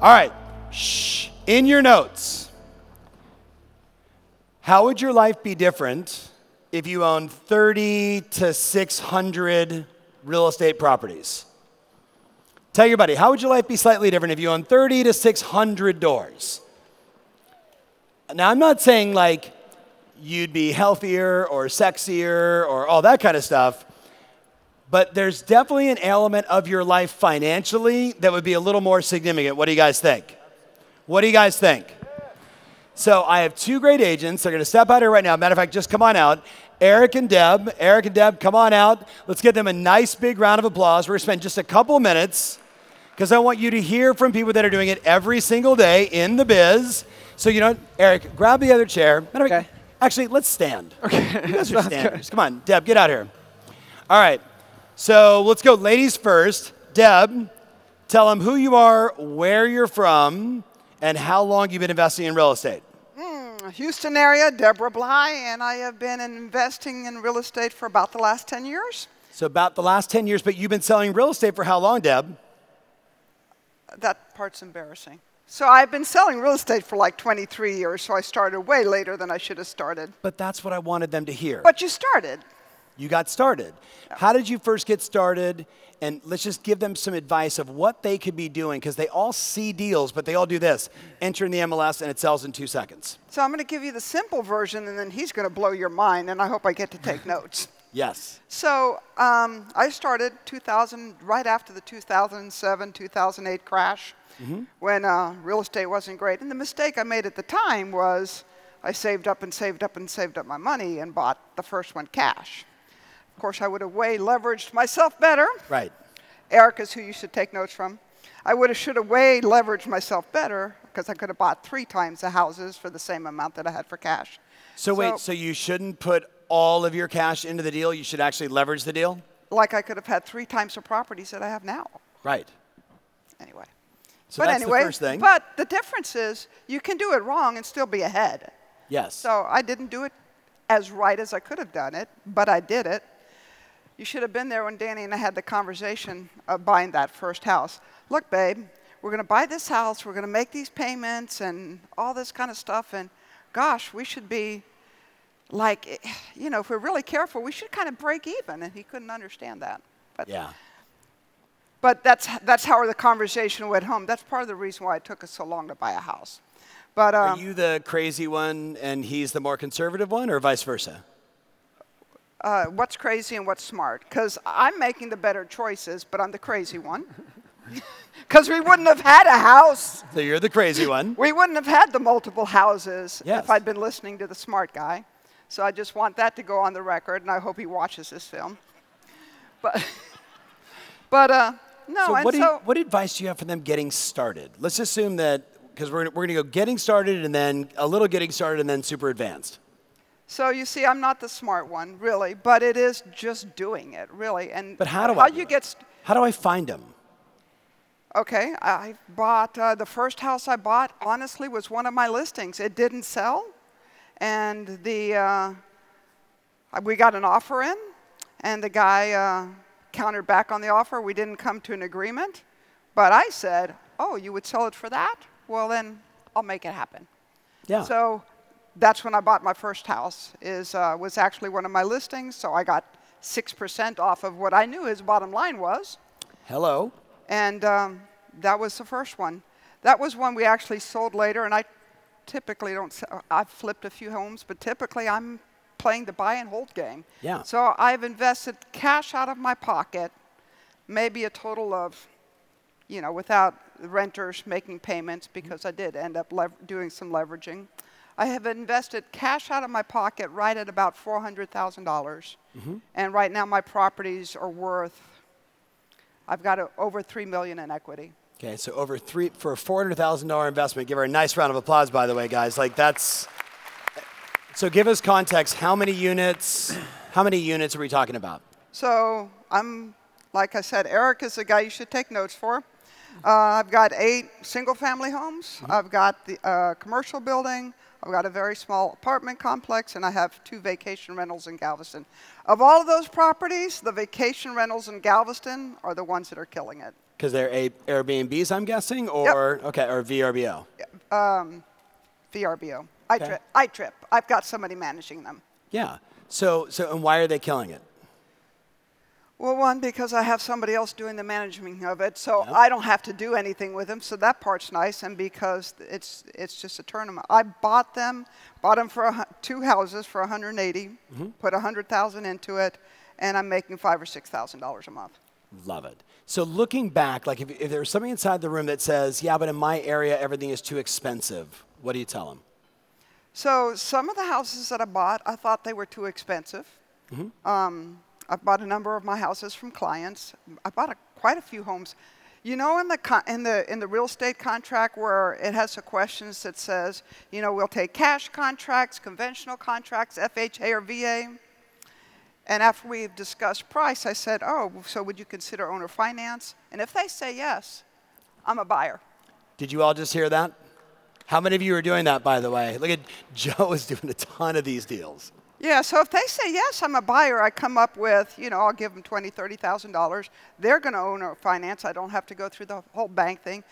All right. Shh. In your notes, how would your life be different if you owned 30 to 600 real estate properties? Tell your buddy, how would your life be slightly different if you owned 30 to 600 doors? Now, I'm not saying like you'd be healthier or sexier or all that kind of stuff, but there's definitely an element of your life financially that would be a little more significant. What do you guys think? What do you guys think? So I have two great agents. They're going to step out here right now. Matter of fact, just come on out. Eric and Deb. Eric and Deb, come on out. Let's give them a nice big round of applause. We're going to spend just a couple minutes because I want you to hear from people that are doing it every single day in the biz. So, you know, Eric, grab the other chair. Matter of fact, Okay. Actually, let's stand. Okay. You guys are standers. Come on, Deb, get out here. All right. So let's go. Ladies first. Deb, tell them who you are, where you're from, and how long you've been investing in real estate. Hmm, Houston area, Deborah Bly, and I have been investing in real estate for about the last 10 years. So about the last 10 years, but you've been selling real estate for how long, Deb? That part's embarrassing. So I've been selling real estate for like 23 years, so I started way later than I should have started. But that's what I wanted them to hear. But you started. You got started. How did you first get started? And let's just give them some advice of what they could be doing because they all see deals, but they all do this enter in the MLS and it sells in two seconds. So I'm going to give you the simple version, and then he's going to blow your mind, and I hope I get to take notes. Yes. So um, I started 2000, right after the 2007, 2008 crash, when uh, real estate wasn't great. And the mistake I made at the time was I saved up and saved up and saved up my money and bought the first one cash. Of course, I would have way leveraged myself better. Right. Eric is who you should take notes from. I would have should have way leveraged myself better because I could have bought three times the houses for the same amount that I had for cash. So, wait, so you shouldn't put all of your cash into the deal? You should actually leverage the deal? like I could have had three times the properties that I have now. Right. Anyway. So but that's anyway, the first thing. but the difference is you can do it wrong and still be ahead. yes. So I didn't do it as right as I could have done it, but I did it. You should have been there when Danny and I had the conversation of buying that first house. Look, babe, we're going to buy this house, we're going to make these payments and all this kind of stuff, and gosh, we should be like, eh, you know, if we're really careful, we should kind of break even. And he couldn't understand that. But yeah. but that's, that's how the conversation went home. That's part of the reason why it took us so long to buy a house. But Are um, you the crazy one and he's the more conservative one, or vice versa? Uh, what's crazy and what's smart? Because I'm making the better choices, but I'm the crazy one. Because we wouldn't have had a house. So you're the crazy one. We wouldn't have had the multiple houses Yes. if I'd been listening to the smart guy. So I just want that to go on the record, and I hope he watches this film. But, but uh, no, so what, do you- so what advice do you have for them getting started? Let's assume that, because we're, we're going to go getting started and then a little getting started and then super advanced. So you see, I'm not the smart one, really, but it is just doing it, really. And But how do how I you it? get? St- How do I find them? okay, I bought uh, the first house I bought. Honestly, was one of my listings. It didn't sell, and the uh, we got an offer in, and the guy uh, countered back on the offer. We didn't come to an agreement, but I said, "Oh, you would sell it for that? Well, then I'll make it happen." Yeah. So that's when I bought my first house. Is uh, was actually one of my listings, so I got six percent off of what I knew his bottom line was, Hello. and um, that was the first one. That was one we actually sold later, and I typically don't. Sell, I've flipped a few homes, but typically I'm playing the buy and hold game. Yeah. So I've invested cash out of my pocket, maybe a total of, you know, without renters making payments, because I did end up lev- doing some leveraging. I have invested cash out of my pocket right at about $400,000. dollars And right now my properties are worth I've got a, over three million in equity. Okay, so over three for a four hundred thousand dollar investment. Give her a nice round of applause, by the way, guys. Like that's. So give us context. How many units? How many units are we talking about? So I'm, like I said, Eric is the guy you should take notes for. Uh, I've got eight single-family homes. I've got the uh, commercial building. I've got a very small apartment complex, and I have two vacation rentals in Galveston. Of all of those properties, the vacation rentals in Galveston are the ones that are killing it. Because they're a- Airbnbs, I'm guessing, or okay, or VRBO. Um, VRBO. I Okay. trip. I trip. I've got somebody managing them. Yeah. So so and why are they killing it? Well, one, because I have somebody else doing the managing of it, so Yep. I don't have to do anything with them, so that part's nice, and because it's, it's just a tournament. I bought them, bought them for a, two houses for 180, put 100,000 into it, and I'm making five or $6,000 a month. Love it. So looking back, like if, if there was something inside the room that says, "Yeah, but in my area everything is too expensive," what do you tell them? So some of the houses that I bought, I thought they were too expensive. Um, I've bought a number of my houses from clients. I bought a, quite a few homes. You know, in the con- in the in the real estate contract where it has the questions that says, you know, we'll take cash contracts, conventional contracts, FHA or VA. And after we've discussed price, I said, oh, so would you consider owner finance? And if they say yes, I'm a buyer. Did you all just hear that? How many of you are doing that, by the way? Look at Joe is doing a ton of these deals. Yeah, so if they say yes, I'm a buyer, I come up with, you know, I'll give them twenty, thirty thousand dollars. They're going to own or finance. I don't have to go through the whole bank thing.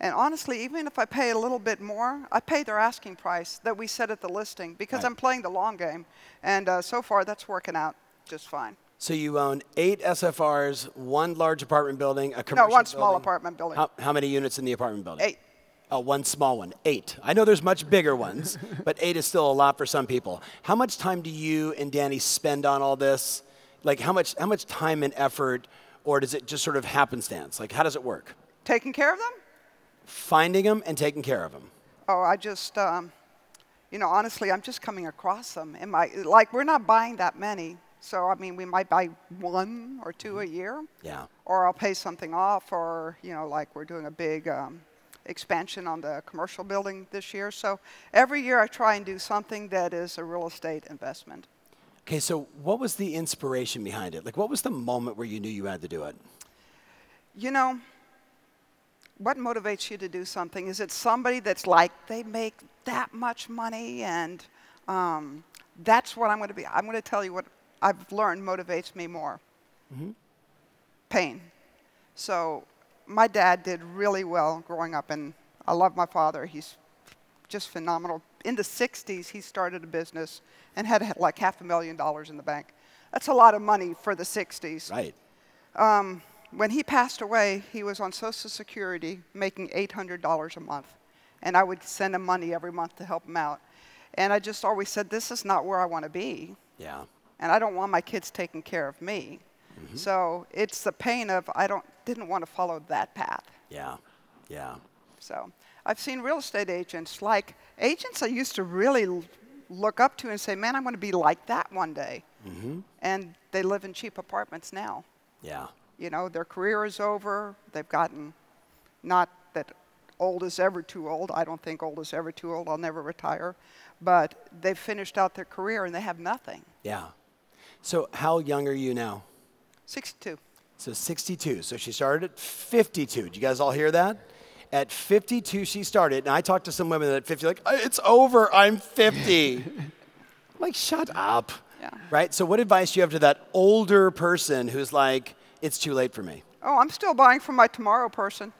And honestly, even if I pay a little bit more, I pay their asking price that we set at the listing because Right. I'm playing the long game. And uh, so far, that's working out just fine. So you own eight SFRs, one large apartment building, a commercial No, one small building. apartment building. How, how many units in the apartment building? Eight. Oh, one small one. Eight. I know there's much bigger ones, but eight is still a lot for some people. How much time do you and Danny spend on all this? Like how much how much time and effort, or does it just sort of happenstance? Like how does it work? Taking care of them? Finding them and taking care of them. Oh, I just, um, you know, honestly, I'm just coming across them. In my, like, we're not buying that many. So, I mean, we might buy one or two a year. Yeah. or I'll pay something off, or you know, like we're doing a big um, expansion on the commercial building this year. So every year I try and do something that is a real estate investment. Okay, so what was the inspiration behind it? Like what was the moment where you knew you had to do it? You know, what motivates you to do something? Is it somebody that's like they make that much money, and um, that's what I'm going to be? I'm going to tell you what I've learned motivates me more. Pain. So, my dad did really well growing up, and I love my father. He's just phenomenal. In the 60s, he started a business and had like half a million dollars in the bank. That's a lot of money for the 60s. Right. When he passed away, he was on Social Security making $800 a month. And I would send him money every month to help him out. And I just always said, This is not where I want to be. Yeah. And I don't want my kids taking care of me. Mhm. So it's the pain of I don't, didn't want to follow that path. Yeah. Yeah. So I've seen real estate agents, like agents I used to really l- look up to and say, Man, I'm going to be like that one day. Mm-hmm. And they live in cheap apartments now. Yeah. You know, their career is over. They've gotten, not that old is ever too old. I don't think old is ever too old. I'll never retire. But they've finished out their career and they have nothing. Yeah. So how young are you now? 62. So 62. So she started at 52. Did you guys all hear that? At 52, she started. And I talked to some women at 50, like, "Uh, it's over. I'm 50. I'm like, shut up. Yeah. Right? So, what advice do you have to that older person who's like, it's too late for me? Oh, I'm still buying from my tomorrow person.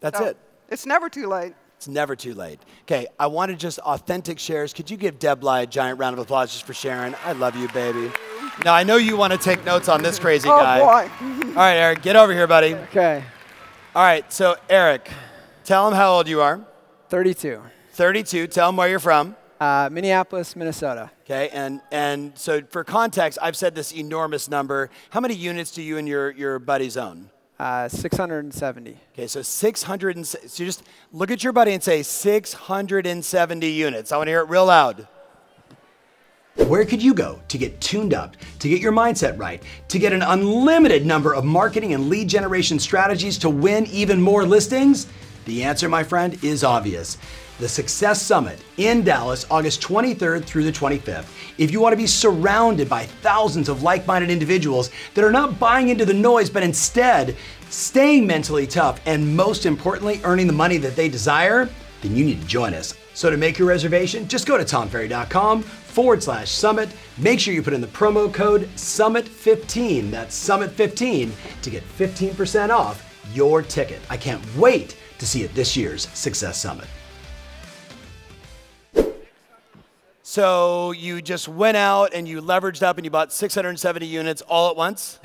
That's So it. It's never too late. It's never too late. Okay, I wanted just authentic shares. Could you give Deb Bly a giant round of applause just for sharing? I love you, baby. Now, I know you want to take notes on this crazy Oh, guy. boy. All right, Eric, get over here, buddy. Okay, All right, so Eric, tell him how old you are. 32. 32. Tell him where you're from. Uh, Minneapolis, Minnesota. Okay, and and so for context, I've said this enormous number. How many units do you and your your buddies own? Uh, 670. Okay, so 600. And, so just look at your buddy and say 670 units. I want to hear it real loud. Where could you go to get tuned up, to get your mindset right, to get an unlimited number of marketing and lead generation strategies to win even more listings? The answer, my friend, is obvious. The Success Summit in Dallas, August 23rd through the 25th. If you want to be surrounded by thousands of like minded individuals that are not buying into the noise, but instead staying mentally tough and most importantly, earning the money that they desire, then you need to join us. So to make your reservation, just go to tomferry.com forward slash summit. Make sure you put in the promo code SUMMIT15, that's SUMMIT15, to get 15% off your ticket. I can't wait to see at this year's Success Summit. So you just went out and you leveraged up and you bought 670 units all at once.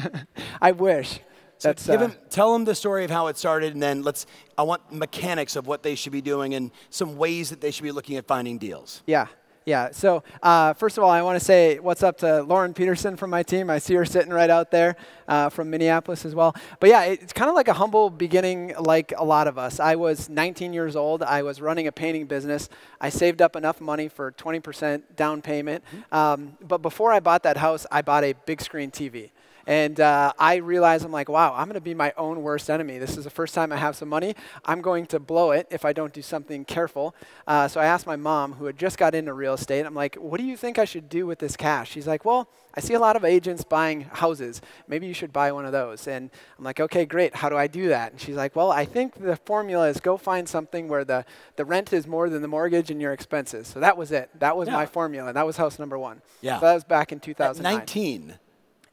I wish. So uh, him, tell them the story of how it started, and then let's. I want mechanics of what they should be doing and some ways that they should be looking at finding deals. Yeah, yeah. So uh, first of all, I want to say what's up to Lauren Peterson from my team. I see her sitting right out there uh, from Minneapolis as well. But yeah, it's kind of like a humble beginning, like a lot of us. I was 19 years old. I was running a painting business. I saved up enough money for 20% down payment. Um, but before I bought that house, I bought a big screen TV. And uh, I realized I'm like, wow, I'm going to be my own worst enemy. This is the first time I have some money. I'm going to blow it if I don't do something careful. Uh, so I asked my mom, who had just got into real estate, I'm like, what do you think I should do with this cash? She's like, well, I see a lot of agents buying houses. Maybe you should buy one of those. And I'm like, okay, great. How do I do that? And she's like, well, I think the formula is go find something where the, the rent is more than the mortgage and your expenses. So that was it. That was Yeah. my formula. That was house number one. Yeah. So that was back in At 2009. 19.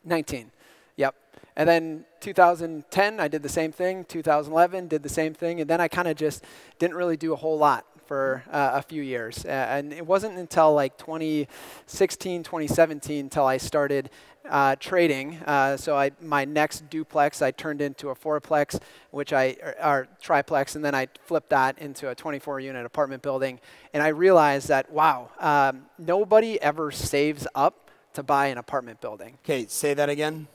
19. Yep. And then 2010, I did the same thing. 2011, did the same thing. And then I kind of just didn't really do a whole lot for uh, a few years. Uh, and it wasn't until like 2016, 2017 until I started uh, trading. Uh, so I, my next duplex, I turned into a fourplex, which I, or, or triplex, and then I flipped that into a 24 unit apartment building. And I realized that, wow, um, nobody ever saves up to buy an apartment building. Okay, say that again.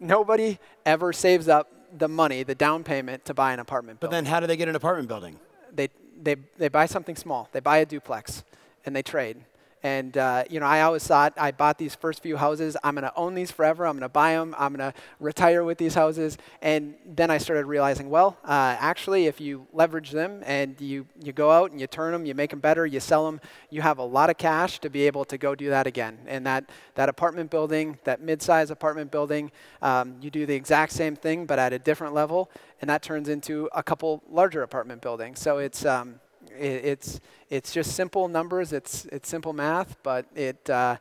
Nobody ever saves up the money, the down payment, to buy an apartment But building. then how do they get an apartment building? they, they, they buy something small. They buy a duplex, and they trade. And uh, you know, I always thought I bought these first few houses. I'm going to own these forever. I'm going to buy them. I'm going to retire with these houses. And then I started realizing, well, uh, actually, if you leverage them and you you go out and you turn them, you make them better, you sell them, you have a lot of cash to be able to go do that again. And that that apartment building, that mid-size apartment building, um, you do the exact same thing but at a different level, and that turns into a couple larger apartment buildings. So it's um, it's it's just simple numbers. It's it's simple math, but it uh,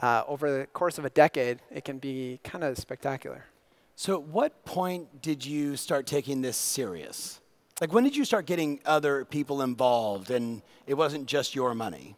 uh, over the course of a decade, it can be kind of spectacular. So, at what point did you start taking this serious? Like, when did you start getting other people involved and it wasn't just your money?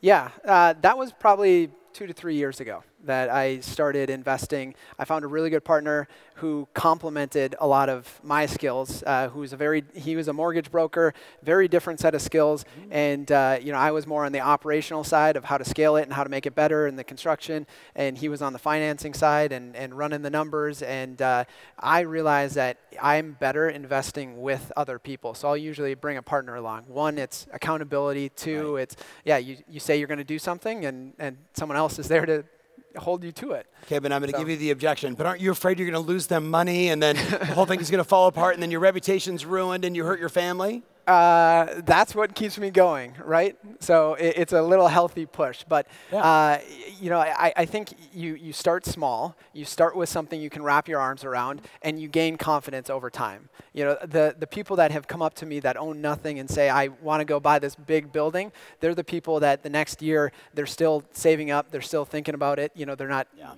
Yeah, uh, that was probably two to three years ago that I started investing. I found a really good partner who complemented a lot of my skills. Uh, who's a very he was a mortgage broker, very different set of skills, and uh, you know I was more on the operational side of how to scale it and how to make it better in the construction, and he was on the financing side and and running the numbers. And uh, I realized that I'm better investing with other people, so I'll usually bring a partner along. One, it's accountability. Two, it's yeah, you you say you're going to do something, and and someone else is there to hold you to it. Okay, but I'm going to So- give you the objection. But aren't you afraid you're going to lose them money and then the whole thing is going to fall apart and then your reputation's ruined and you hurt your family? Uh, that's what keeps me going, right? So it, it's a little healthy push. But Yeah. uh, you know, I, I think you you start small. You start with something you can wrap your arms around, and you gain confidence over time. You know, the the people that have come up to me that own nothing and say, "I want to go buy this big building," they're the people that the next year they're still saving up, they're still thinking about it. You know, they're not Yeah.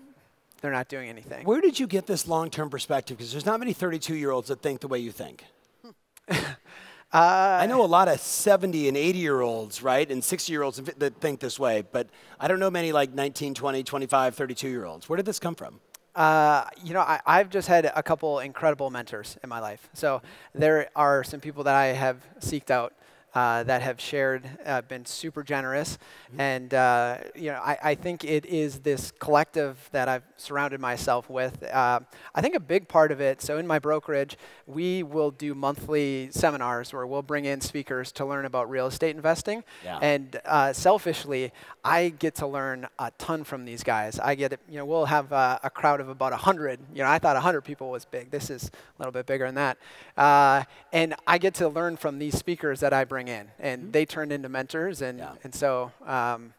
they're not doing anything. Where did you get this long term perspective? Because there's not many 32 year olds that think the way you think. I know a lot of 70 and 80 year olds, right? And 60 year olds that think this way, but I don't know many like 19, 20, 25, 32 year olds. Where did this come from? Uh, you know, I, I've just had a couple incredible mentors in my life. So there are some people that I have seeked out. Uh, that have shared, uh, been super generous, and uh, you know, I, I think it is this collective that I've surrounded myself with. Uh, I think a big part of it. So in my brokerage, we will do monthly seminars where we'll bring in speakers to learn about real estate investing, Yeah. and uh, selfishly, I get to learn a ton from these guys. I get, you know, we'll have a crowd of about 100. You know, I thought 100 people was big. This is a little bit bigger than that. Uh, and I get to learn from these speakers that I bring in, and they turned into mentors. And, Yeah. and so, um,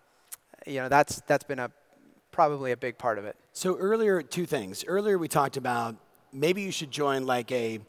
you know, that's, that's been a, probably a big part of it. So earlier, two things. Earlier, we talked about maybe you should join like a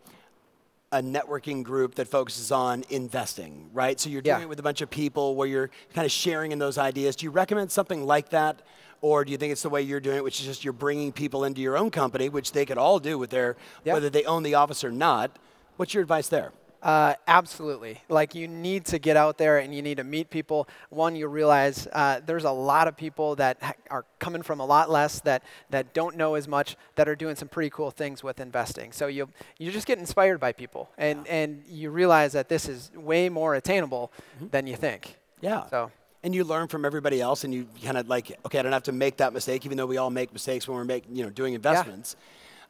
a networking group that focuses on investing, right? So you're doing Yeah. it with a bunch of people where you're kind of sharing in those ideas. Do you recommend something like that? Or do you think it's the way you're doing it, which is just you're bringing people into your own company, which they could all do with their, Yeah. whether they own the office or not? What's your advice there? Uh, absolutely. Like you need to get out there and you need to meet people. One, you realize uh, there's a lot of people that ha- are coming from a lot less that that don't know as much that are doing some pretty cool things with investing. So you you just get inspired by people and and you realize that this is way more attainable than you think. Yeah. So and you learn from everybody else, and you kind of like, okay, I don't have to make that mistake, even though we all make mistakes when we're making, you know, doing investments.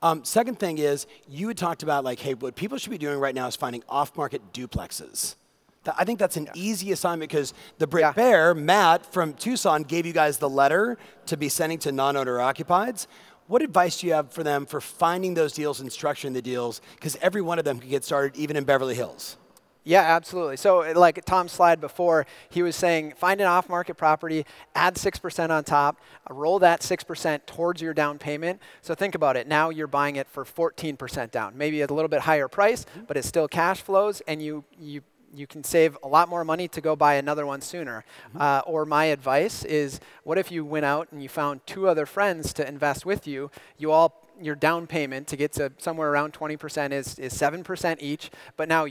Um, second thing is, you had talked about like, hey, what people should be doing right now is finding off-market duplexes. Th- I think that's an easy assignment because the Brit Yeah. Bear, Matt from Tucson, gave you guys the letter to be sending to non-owner occupieds. What advice do you have for them for finding those deals and structuring the deals? Because every one of them can get started, even in Beverly Hills. Yeah, absolutely. So, uh, like Tom's slide before, he was saying find an off market property, add 6% on top, uh, roll that 6% towards your down payment. So, think about it. Now you're buying it for 14% down, maybe at a little bit higher price, but it still cash flows, and you, you, you can save a lot more money to go buy another one sooner. Uh, or, my advice is what if you went out and you found two other friends to invest with you? You all your down payment to get to somewhere around 20% is, is 7% each, but now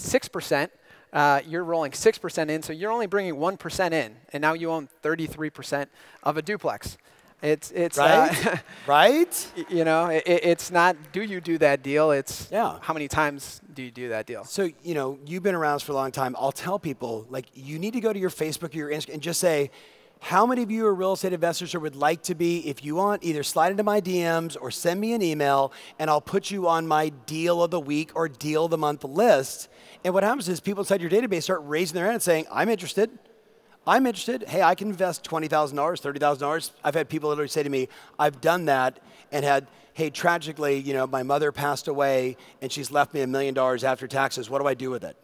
6%, uh, you're rolling 6% in, so you're only bringing 1% in, and now you own 33% of a duplex. It's, it's Right? uh, right? you know, it, it's not do you do that deal, it's Yeah. how many times do you do that deal. So, you know, you've been around for a long time. I'll tell people, like, you need to go to your Facebook or your Instagram and just say, how many of you are real estate investors or would like to be? If you want, either slide into my DMs or send me an email, and I'll put you on my deal of the week or deal of the month list. And what happens is people inside your database start raising their hand and saying, I'm interested. I'm interested. Hey, I can invest $20,000, $30,000. I've had people literally say to me, I've done that and had, hey, tragically, you know, my mother passed away and she's left me a million dollars after taxes. What do I do with it?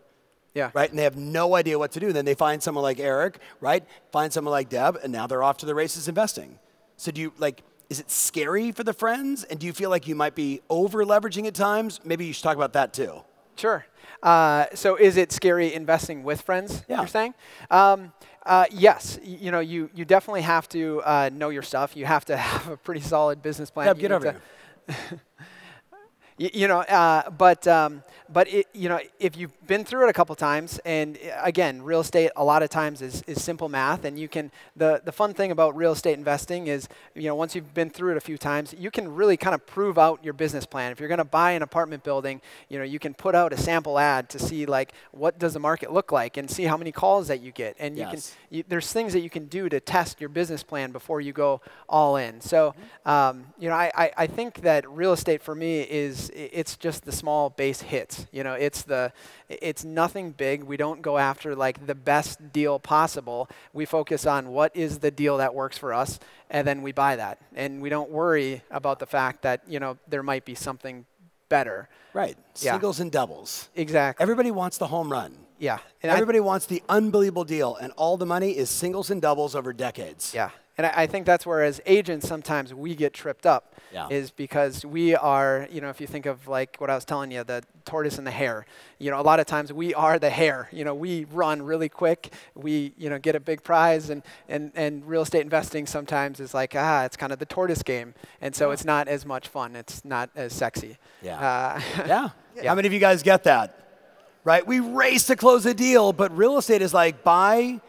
Yeah. Right? And they have no idea what to do. Then they find someone like Eric, right? Find someone like Deb, and now they're off to the races investing. So do you, like, is it scary for the friends? And do you feel like you might be over leveraging at times? Maybe you should talk about that too. Sure. Uh, so is it scary investing with friends, Yeah. you're saying? Um, uh, yes. Y- you know, you, you definitely have to uh, know your stuff. You have to have a pretty solid business plan. Deb, You get over to- here. You know, uh, but um, but it, you know, if you've been through it a couple times, and uh, again, real estate a lot of times is, is simple math, and you can. The the fun thing about real estate investing is, you know, once you've been through it a few times, you can really kind of prove out your business plan. If you're going to buy an apartment building, you know, you can put out a sample ad to see like what does the market look like, and see how many calls that you get, and you Yes. can you, there's things that you can do to test your business plan before you go all in. So, um, you know, I, I, I think that real estate for me is i- it's just the small base hits. You know, it's the it's nothing big. We don't go after like the best deal possible. We focus on what is the deal that works for us, and then we buy that. And we don't worry about the fact that you know there might be something better. Right. Yeah. Singles and doubles. Exactly. Everybody wants the home run. yeah. And I- Everybody wants the unbelievable deal, and all the money is singles and doubles over decades. Yeah. And I, I think that's where, as agents, sometimes we get tripped up, Yeah. is because we are, you know, if you think of like what I was telling you, the tortoise and the hare, you know, a lot of times we are the hare. You know, we run really quick, we, you know, get a big prize, and, and, and real estate investing sometimes is like, ah, it's kind of the tortoise game. And so it's not as much fun, it's not as sexy. Yeah. Uh, Yeah. Yeah. How many of you guys get that? Right? We race to close a deal, but real estate is like buy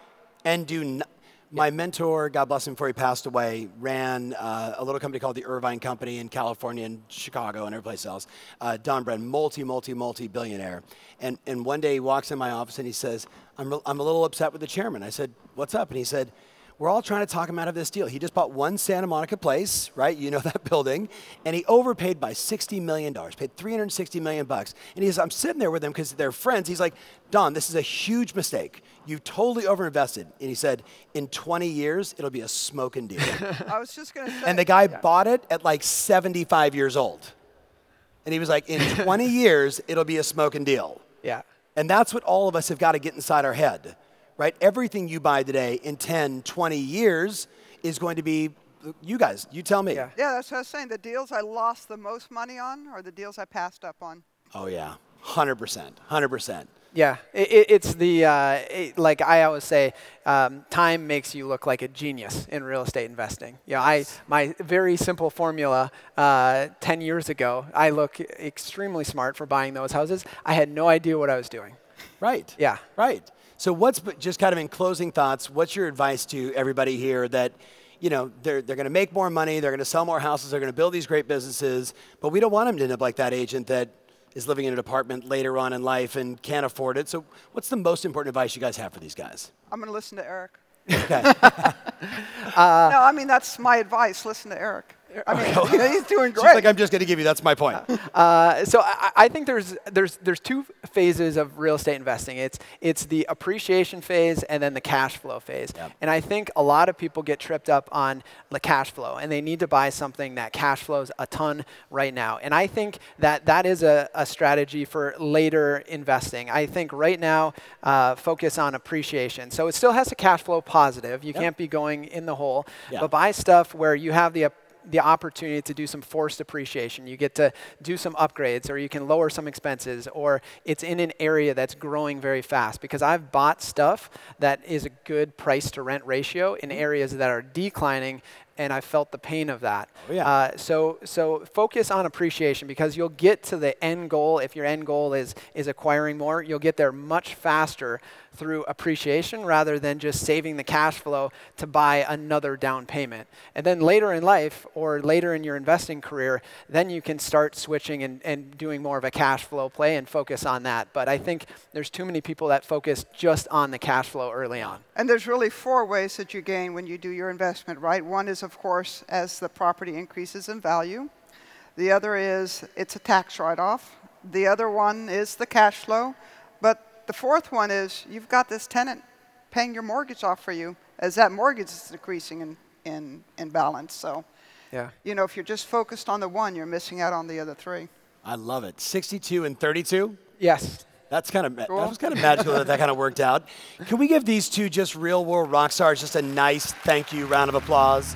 and do n- My mentor, God bless him before he passed away, ran uh, a little company called the Irvine Company in California and Chicago and every place else. Uh, Don Bren, multi, multi, multi billionaire. And, and one day he walks in my office and he says, I'm, re- I'm a little upset with the chairman. I said, What's up? And he said, we're all trying to talk him out of this deal. He just bought one Santa Monica place, right? You know that building, and he overpaid by $60 million, paid 360 million bucks. And he's, I'm sitting there with him because they're friends. He's like, Don, this is a huge mistake. You totally overinvested. And he said, in 20 years, it'll be a smoking deal. I was just going to say. and the guy bought it at like 75 years old. And he was like, in 20 years, it'll be a smoking deal. Yeah. And that's what all of us have got to get inside our head right? Everything you buy today in 10, 20 years is going to be you guys, you tell me. Yeah. yeah, that's what I was saying. The deals I lost the most money on are the deals I passed up on. Oh, yeah. 100%. 100%. Yeah, it, it, it's the uh, it, like I always say, um, time makes you look like a genius in real estate investing. Yeah, I my very simple formula uh, ten years ago, I look extremely smart for buying those houses. I had no idea what I was doing. Right. Yeah. Right. So, what's just kind of in closing thoughts? What's your advice to everybody here that, you know, they're they're going to make more money, they're going to sell more houses, they're going to build these great businesses, but we don't want them to end up like that agent that is living in an apartment later on in life and can't afford it. So, what's the most important advice you guys have for these guys? I'm going to listen to Eric. Okay. uh, no, I mean that's my advice. Listen to Eric. I mean, he's doing great. She's like, I'm just going to give you. That's my point. Uh, so I, I, think there's there's there's two phases of real estate investing. It's it's the appreciation phase and then the cash flow phase. Yep. And I think a lot of people get tripped up on the cash flow, and they need to buy something that cash flows a ton right now. And I think that that is a, a strategy for later investing. I think right now uh, focus on appreciation. So it still has to cash flow positive. You yep. can't be going in the hole, yep. but buy stuff where you have the the opportunity to do some forced appreciation. You get to do some upgrades, or you can lower some expenses, or it's in an area that's growing very fast. Because I've bought stuff that is a good price to rent ratio in mm-hmm. areas that are declining and I felt the pain of that. Oh, yeah. Uh, so so focus on appreciation because you'll get to the end goal. If your end goal is is acquiring more, you'll get there much faster through appreciation rather than just saving the cash flow to buy another down payment. And then later in life or later in your investing career, then you can start switching and, and doing more of a cash flow play and focus on that. But I think there's too many people that focus just on the cash flow early on. And there's really four ways that you gain when you do your investment, right? One is of course, as the property increases in value. The other is it's a tax write off. The other one is the cash flow. But the fourth one is you've got this tenant paying your mortgage off for you as that mortgage is decreasing in, in, in balance. So, yeah. you know, if you're just focused on the one, you're missing out on the other three. I love it. 62 and 32? Yes. That's kind of cool. that was kind of magical that that kind of worked out. Can we give these two just real world rock stars just a nice thank you round of applause?